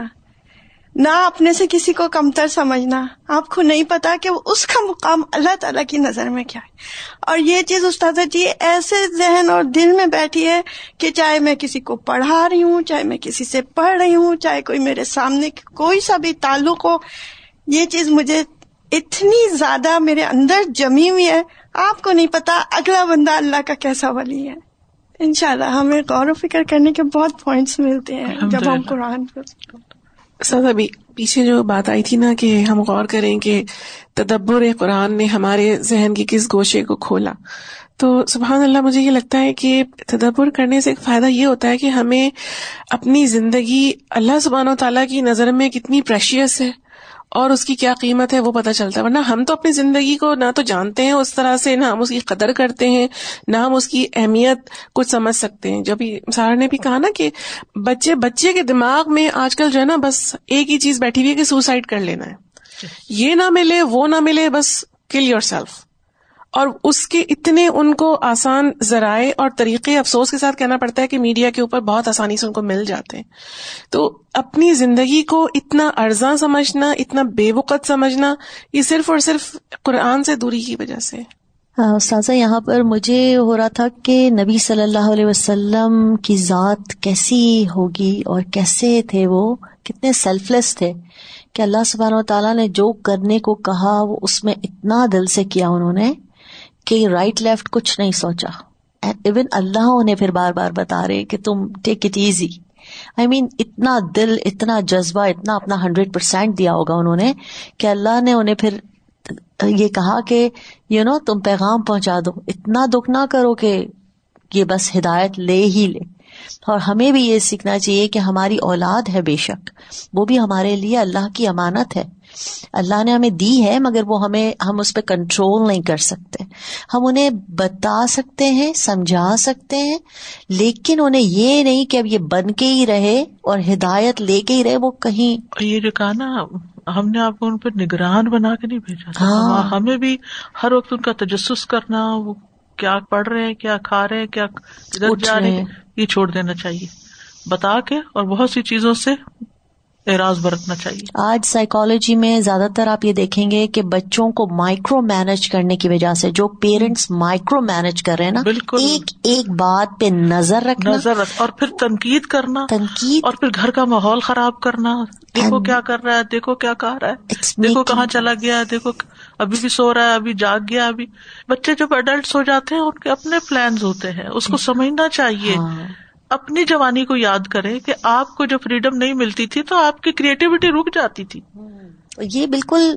نہ اپنے سے کسی کو کمتر سمجھنا۔ آپ کو نہیں پتا کہ اس کا مقام اللہ تعالیٰ کی نظر میں کیا ہے۔ اور یہ چیز استاد جی ایسے ذہن اور دل میں بیٹھی ہے کہ چاہے میں کسی کو پڑھا رہی ہوں چاہے میں کسی سے پڑھ رہی ہوں چاہے کوئی میرے سامنے کوئی سا بھی تعلق ہو یہ چیز مجھے اتنی زیادہ میرے اندر جمی ہوئی ہے۔ آپ کو نہیں پتا اگلا بندہ اللہ کا کیسا ولی ہے۔ انشاءاللہ ہمیں غور و فکر کرنے کے بہت پوائنٹس ملتے ہیں جب ہم قرآن سر ابھی پیچھے جو بات آئی تھی نا کہ ہم غور کریں کہ تدبر قرآن نے ہمارے ذہن کی کس گوشے کو کھولا۔ تو سبحان اللہ، مجھے یہ لگتا ہے کہ تدبر کرنے سے ایک فائدہ یہ ہوتا ہے کہ ہمیں اپنی زندگی اللہ سبحان و تعالیٰ کی نظر میں کتنی پریشیس ہے۔ اور اس کی کیا قیمت ہے وہ پتہ چلتا ہے۔ ورنہ ہم تو اپنی زندگی کو نہ تو جانتے ہیں اس طرح سے نہ ہم اس کی قدر کرتے ہیں نہ ہم اس کی اہمیت کچھ سمجھ سکتے ہیں۔ جب سارا نے بھی کہا نا کہ بچے بچے کے دماغ میں آج کل جو ہے نا بس ایک ہی چیز بیٹھی ہوئی ہے کہ سوسائڈ کر لینا ہے۔ یہ نہ ملے وہ نہ ملے بس کل یور سیلف اور اس کے اتنے ان کو آسان ذرائع اور طریقے افسوس کے ساتھ کہنا پڑتا ہے کہ میڈیا کے اوپر بہت آسانی سے ان کو مل جاتے ہیں۔ تو اپنی زندگی کو اتنا ارزاں سمجھنا، اتنا بے وقت سمجھنا، یہ صرف اور صرف قرآن سے دوری کی وجہ سے استاذہ یہاں پر مجھے ہو رہا تھا کہ نبی صلی اللہ علیہ وسلم کی ذات کیسی ہوگی اور کیسے تھے وہ؟ کتنے سیلف لیس تھے۔ کہ اللہ سبحانہ و تعالیٰ نے جو کرنے کو کہا وہ اس میں اتنا دل سے کیا انہوں نے۔ کہ رائٹ لیفٹ کچھ نہیں سوچا۔ ایون اللہ انہیں پھر بار بار بتا رہے کہ تم ٹیک اٹ ایزی آئی مین اتنا دل، اتنا جذبہ، اتنا اپنا ہنڈریڈ پرسینٹ دیا ہوگا انہوں نے کہ اللہ نے انہیں پھر یہ کہا کہ یو نو تم پیغام پہنچا دو۔ اتنا دکھ نہ کرو کہ یہ بس ہدایت لے ہی لے۔ اور ہمیں بھی یہ سیکھنا چاہیے کہ ہماری اولاد ہے بے شک۔ وہ بھی ہمارے لیے اللہ کی امانت ہے۔ اللہ نے ہمیں دی ہے مگر وہ ہمیں ہم اس پہ کنٹرول نہیں کر سکتے۔ ہم انہیں بتا سکتے ہیں سمجھا سکتے ہیں لیکن انہیں یہ نہیں کہ اب یہ بن کے ہی رہے اور ہدایت لے کے ہی رہے وہ کہیں۔ یہ جو کہا نا ہم نے آپ کو ان پہ نگران بنا کے نہیں بھیجا ہاں۔ ہمیں بھی ہر وقت ان کا تجسس کرنا وہ کیا پڑھ رہے ہیں کیا کھا رہے ہیں کیا جا رہے ہیں۔ یہ چھوڑ دینا چاہیے۔ بتا کے اور بہت سی چیزوں سے اعراض برتنا چاہیے۔ آج سائیکالوجی میں زیادہ تر آپ یہ دیکھیں گے کہ بچوں کو مائکرو مینج کرنے کی وجہ سے جو پیرنٹس مائکرو مینج کر رہے ہیں نا بالکل۔ ایک ایک بات پہ نظر رکھنا نظر رکھ اور پھر تنقید کرنا۔ تنقید۔ اور پھر گھر کا ماحول خراب کرنا۔ دیکھو کیا کر رہا ہے دیکھو کیا کہہ رہا ہے۔ دیکھو کہاں چلا گیا دیکھو ابھی بھی سو رہا ہے ابھی جاگ گیا ابھی۔ بچے جب اڈلٹ ہو جاتے ہیں ان کے اپنے پلانز ہوتے ہیں۔ اس کو سمجھنا چاہیے۔ ہاں۔ اپنی جوانی کو یاد کرے کہ آپ کو جو فریڈم نہیں ملتی تھی تو آپ کی کریٹیوٹی رک جاتی تھی۔ یہ بالکل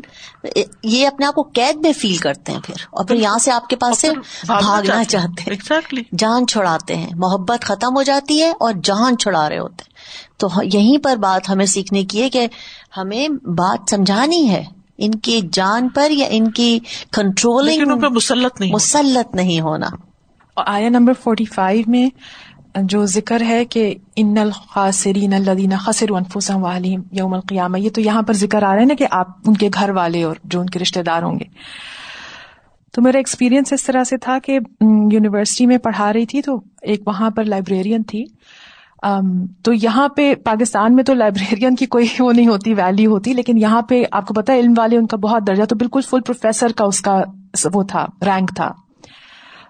یہ اپنے آپ کو قید میں فیل کرتے ہیں پھر۔ اور پھر یہاں سے آپ کے پاس سے بھاگنا چاہتے ہیں۔ Exactly. جان چھڑاتے ہیں۔ محبت ختم ہو جاتی ہے اور جان چھڑا رہے ہوتے ہیں۔ تو یہیں پر بات ہمیں سیکھنے کی ہے کہ ہمیں بات سمجھانی ہے۔ ان کی جان پر یا ان کی کنٹرولنگ مسلط نہیں مسلط نہیں ہونا۔ اور آیا نمبر فورٹی فائیو میں جو ذکر ہے کہ ان الخاصرین الدین خسر انفسم والیم یوم القیامہ یہ تو یہاں پر ذکر آ رہا ہے نا کہ آپ ان کے گھر والے اور جو ان کے رشتے دار ہوں گے۔ تو میرا ایکسپیرینس اس طرح سے تھا کہ یونیورسٹی میں پڑھا رہی تھی تو ایک وہاں پر لائبریرین تھی۔ تو یہاں پہ پاکستان میں تو لائبریرین کی کوئی وہ نہیں ہوتی ویلو ہوتی، لیکن یہاں پہ آپ کو پتا علم والے ان کا بہت درجہ، تو بالکل فل پروفیسر کا اس کا وہ تھا رینک تھا۔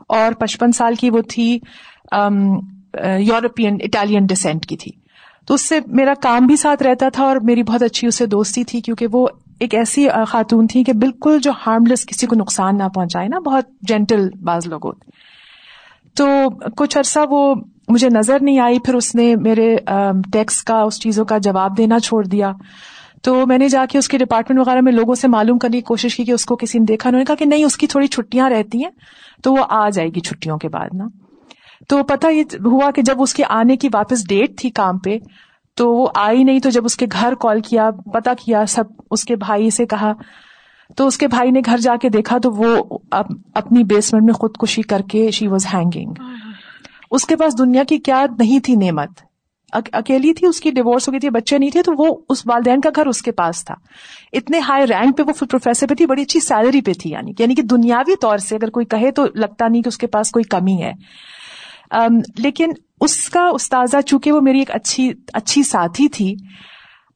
اور پچپن سال کی وہ تھی یورپین اٹالین ڈسینٹ کی تھی۔ تو اس سے میرا کام بھی ساتھ رہتا تھا اور میری بہت اچھی اس سے دوستی تھی، کیونکہ وہ ایک ایسی خاتون تھی کہ بالکل جو ہارملیس کسی کو نقصان نہ پہنچائے، نا، بہت جینٹل باز لوگ ہوتے تو کچھ عرصہ وہ مجھے نظر نہیں آئی، پھر اس نے میرے ٹیکس کا، اس چیزوں کا جواب دینا چھوڑ دیا۔ تو میں نے جا کے اس کے ڈپارٹمنٹ وغیرہ میں لوگوں سے معلوم کرنے کی کوشش کی کہ اس کو کسی نے دیکھا۔ انہوں نے کہا کہ نہیں، اس کی تھوڑی چھٹیاں رہتی ہیں، تو وہ آ جائے گی چھٹیوں کے بعد نا۔ تو پتا یہ ہوا کہ جب اس کے آنے کی واپس ڈیٹ تھی کام پہ، تو وہ آئی نہیں، تو جب اس کے گھر کال کیا پتا کیا، سب اس کے بھائی سے کہا۔ تو اس کے بھائی نے گھر جا کے دیکھا، تو وہ اپنی بیسمنٹ میں خودکشی کر کے شی واز ہینگنگ اس کے پاس دنیا کی کیا نہیں تھی نعمت؟ اکیلی تھی، اس کی ڈیوس ہو گئی تھی، بچے نہیں تھے، تو وہ اس والدین کا گھر اس کے پاس تھا۔ اتنے ہائی رینک پہ وہ پروفیسر پہ تھی، بڑی اچھی سیلری پہ تھی یعنی یعنی کہ دنیاوی طور سے اگر کوئی کہے تو لگتا نہیں کہ اس کے پاس کوئی کمی ہے۔ لیکن اس کا استاذہ چونکہ وہ میری ایک اچھی اچھی ساتھی تھی،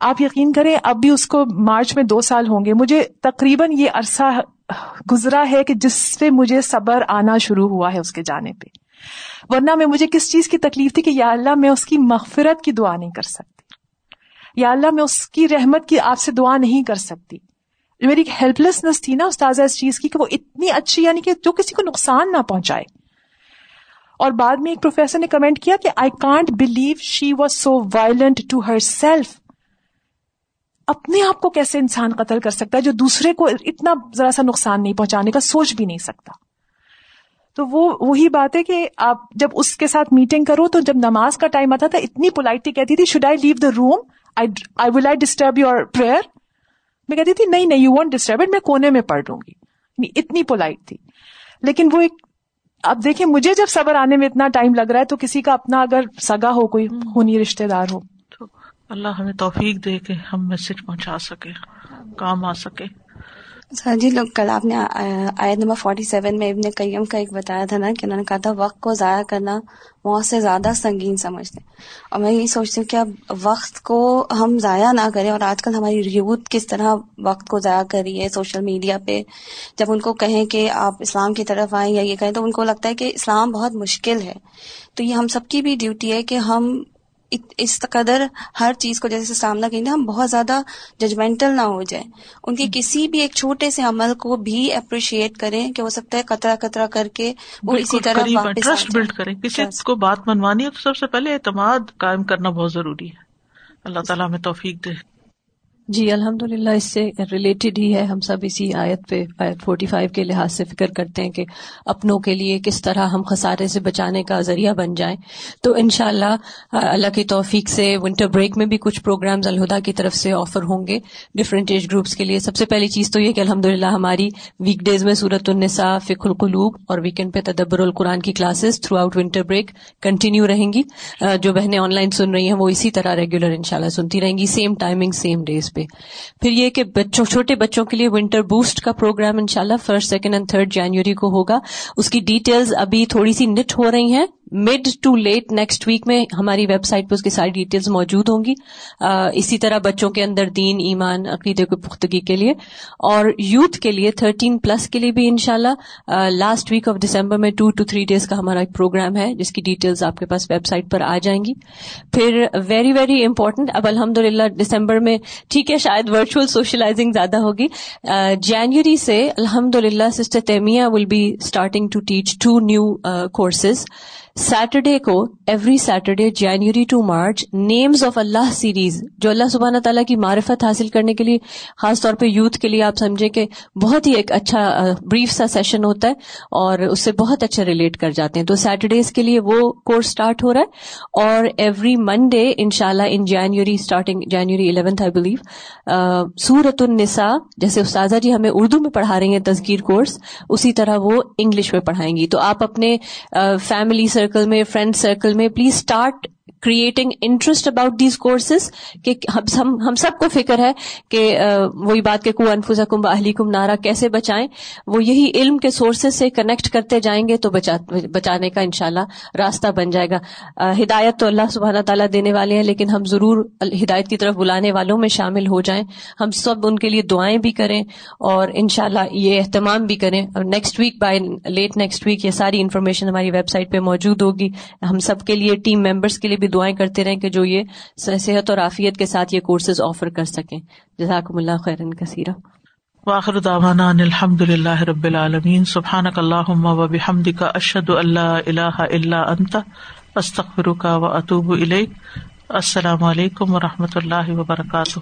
آپ یقین کریں اب بھی اس کو مارچ میں دو سال ہوں گے۔ مجھے تقریباً یہ عرصہ گزرا ہے کہ جس سے مجھے صبر آنا شروع ہوا ہے اس کے جانے پہ۔ ورنہ میں مجھے کس چیز کی تکلیف تھی کہ یا اللہ میں اس کی مغفرت کی دعا نہیں کر سکتی۔ یا اللہ میں اس کی رحمت کی آپ سے دعا نہیں کر سکتی۔ میری ایک ہیلپ لیسنس تھی نا استاذہ اس چیز کی کہ وہ اتنی اچھی یعنی کہ جو کسی کو نقصان نہ پہنچائے۔ اور بعد میں ایک پروفیسر نے کمنٹ کیا کہ I can't believe she was so violent to herself اپنے آپ کو کیسے انسان قتل کر سکتا ہے جو دوسرے کو اتنا ذرا سا نقصان نہیں پہنچانے کا سوچ بھی نہیں سکتا؟ تو وہ وہی بات ہے کہ آپ جب اس کے ساتھ میٹنگ کرو تو جب نماز کا ٹائم آتا تھا اتنی پولائٹلی کہتی تھی should I leave the room I will I disturb your prayer میں کہتی تھی نہیں نہیں یو وانٹ ڈسٹرب اٹ میں کونے میں پڑھ لوں گی. اتنی پولائٹ تھی۔ لیکن وہ ایک اب دیکھیں مجھے جب صبر آنے میں اتنا ٹائم لگ رہا ہے تو کسی کا اپنا اگر سگا ہو کوئی خونی رشتے دار ہو۔ تو اللہ ہمیں توفیق دے کے ہم میسج پہنچا سکے کام آ سکے۔ ہاں جی لوگ کل آپ نے آیت نمبر فورٹی سیون میں ابن قیم کا ایک بتایا تھا نا کہ انہوں نے کہا تھا، وقت کو ضائع کرنا موت سے زیادہ سنگین سمجھتے اور میں یہی سوچتی ہوں کہ اب وقت کو ہم ضائع نہ کریں اور آج کل ہماری یوتھ کس طرح وقت کو ضائع کر رہی ہے سوشل میڈیا پہ۔ جب ان کو کہیں کہ آپ اسلام کی طرف آئیں یا یہ کہیں تو ان کو لگتا ہے کہ اسلام بہت مشکل ہے۔ تو یہ ہم سب کی بھی ڈیوٹی ہے کہ ہم اس قدر ہر چیز کو جیسے سامنا کریں ہم بہت زیادہ ججمنٹل نہ ہو جائیں۔ ان کے کسی بھی ایک چھوٹے سے عمل کو بھی اپریشیٹ کریں کہ ہو سکتا ہے قطرہ قطرہ کر کے وہ اسی طرح ٹرسٹ بلڈ کریں۔ کسی کو بات منوانی ہے تو سب سے پہلے اعتماد قائم کرنا بہت ضروری ہے۔ اللہ تعالیٰ ہمیں توفیق دے۔ جی الحمد للہ اس سے ریلیٹڈ ہی ہے۔ ہم سب اسی آیت پہ، آیت فورٹی فائیو کے لحاظ سے فکر کرتے ہیں کہ اپنوں کے لیے کس طرح ہم خسارے سے بچانے کا ذریعہ بن جائیں۔ تو ان شاء اللہ اللہ کی توفیق سے ونٹر بریک میں بھی کچھ پروگرامز الہدا کی طرف سے آفر ہوں گے۔ ڈفرینٹ ایج گروپس کے لیے سب سے پہلی چیز تو یہ کہ الحمد للہ ہماری ویک ڈیز میں صورت النساء فک القلوب اور ویکینڈ پہ تدبر القرآن کی classes throughout winter break continue رہیں گی۔ جو بہنیں آن لائن سن رہی ہیں، وہ اسی طرح ریگولر ان شاء اللہ سنتی رہیں گی۔ سیم ٹائمنگ سیم ڈیز پہ۔ پھر یہ کہ بچوں، چھوٹے بچوں کے لیے ونٹر بوسٹ کا پروگرام انشاءاللہ first second and third January کو ہوگا۔ اس کی ڈیٹیلز ابھی تھوڑی سی نٹ ہو رہی ہیں۔ Mid to late next week میں ہماری ویب سائٹ پہ اس کی ساری ڈیٹیلز موجود ہوں گی۔ اسی طرح بچوں کے اندر دین، ایمان، عقیدے کو پختگی کے لیے اور یوتھ کے لیے تھرٹین پلس کے لیے بھی انشاءاللہ لاسٹ ویک آف دسمبر میں ٹو ٹو تھری ڈیز کا ہمارا ایک پروگرام ہے، جس کی ڈیٹیلز آپ کے پاس ویب سائٹ پر آ جائیں گی۔ پھر ویری ویری امپورٹنٹ اب الحمد للہ دسمبر میں ٹھیک ہے، شاید ورچوئل سوشلائزنگ زیادہ ہوگی۔ جنوری سے الحمد للہ sister Taimiyah will be starting to teach two new courses Saturday کو every Saturday January to March names of Allah series جو اللہ سبحانہ تعالیٰ کی معرفت حاصل کرنے کے لیے، خاص طور پہ یوتھ کے لیے آپ سمجھیں کہ بہت ہی ایک اچھا بریف سا سیشن ہوتا ہے اور اس سے بہت اچھا ریلیٹ کر جاتے ہیں۔ تو سیٹرڈیز کے لیے وہ کورس اسٹارٹ ہو رہا ہے اور ایوری منڈے ان شاء اللہ in January starting January eleventh I believe سورت النساء، جیسے استاذہ جی ہمیں اردو میں پڑھا رہی ہیں تذکیر کورس اسی طرح وہ انگلش میں پڑھائیں گی۔ تو آپ اپنے فیملی سرکل میں فرینڈ سرکل میں please start creating interest about these courses کہ ہم سب کو فکر ہے کہ وہی بات کہ کو انفوزا کم اہلی کم نارا کیسے بچائیں، وہ یہی علم کے سورسز سے کنیکٹ کرتے جائیں گے تو بچانے کا انشاءاللہ راستہ بن جائے گا۔ ہدایت تو اللہ سبحانہ تعالیٰ دینے والے ہیں، لیکن ہم ضرور ہدایت کی طرف بلانے والوں میں شامل ہو جائیں۔ ہم سب ان کے لیے دعائیں بھی کریں اور انشاءاللہ یہ اہتمام بھی کریں۔ اور next week by late next week یہ ساری انفارمیشن ہماری ویب سائٹ پہ موجود ہوگی۔ ہم سب کے لیے ٹیم ممبرس کے لیے بھی دعائیں کرتے رہیں کہ جو یہ صحت اور عافیت کے ساتھ یہ کورسز آفر کر سکیں۔ جزاکم اللہ خیرن کثیرہ واخر دعوانا ان الحمد للہ رب العالمین۔ سبحانک اللہم و بحمدک اشہد اللہ الہ الا انت۔ استغفرک و اتوب الیک۔ السلام علیکم و رحمۃ اللہ وبرکاتہ۔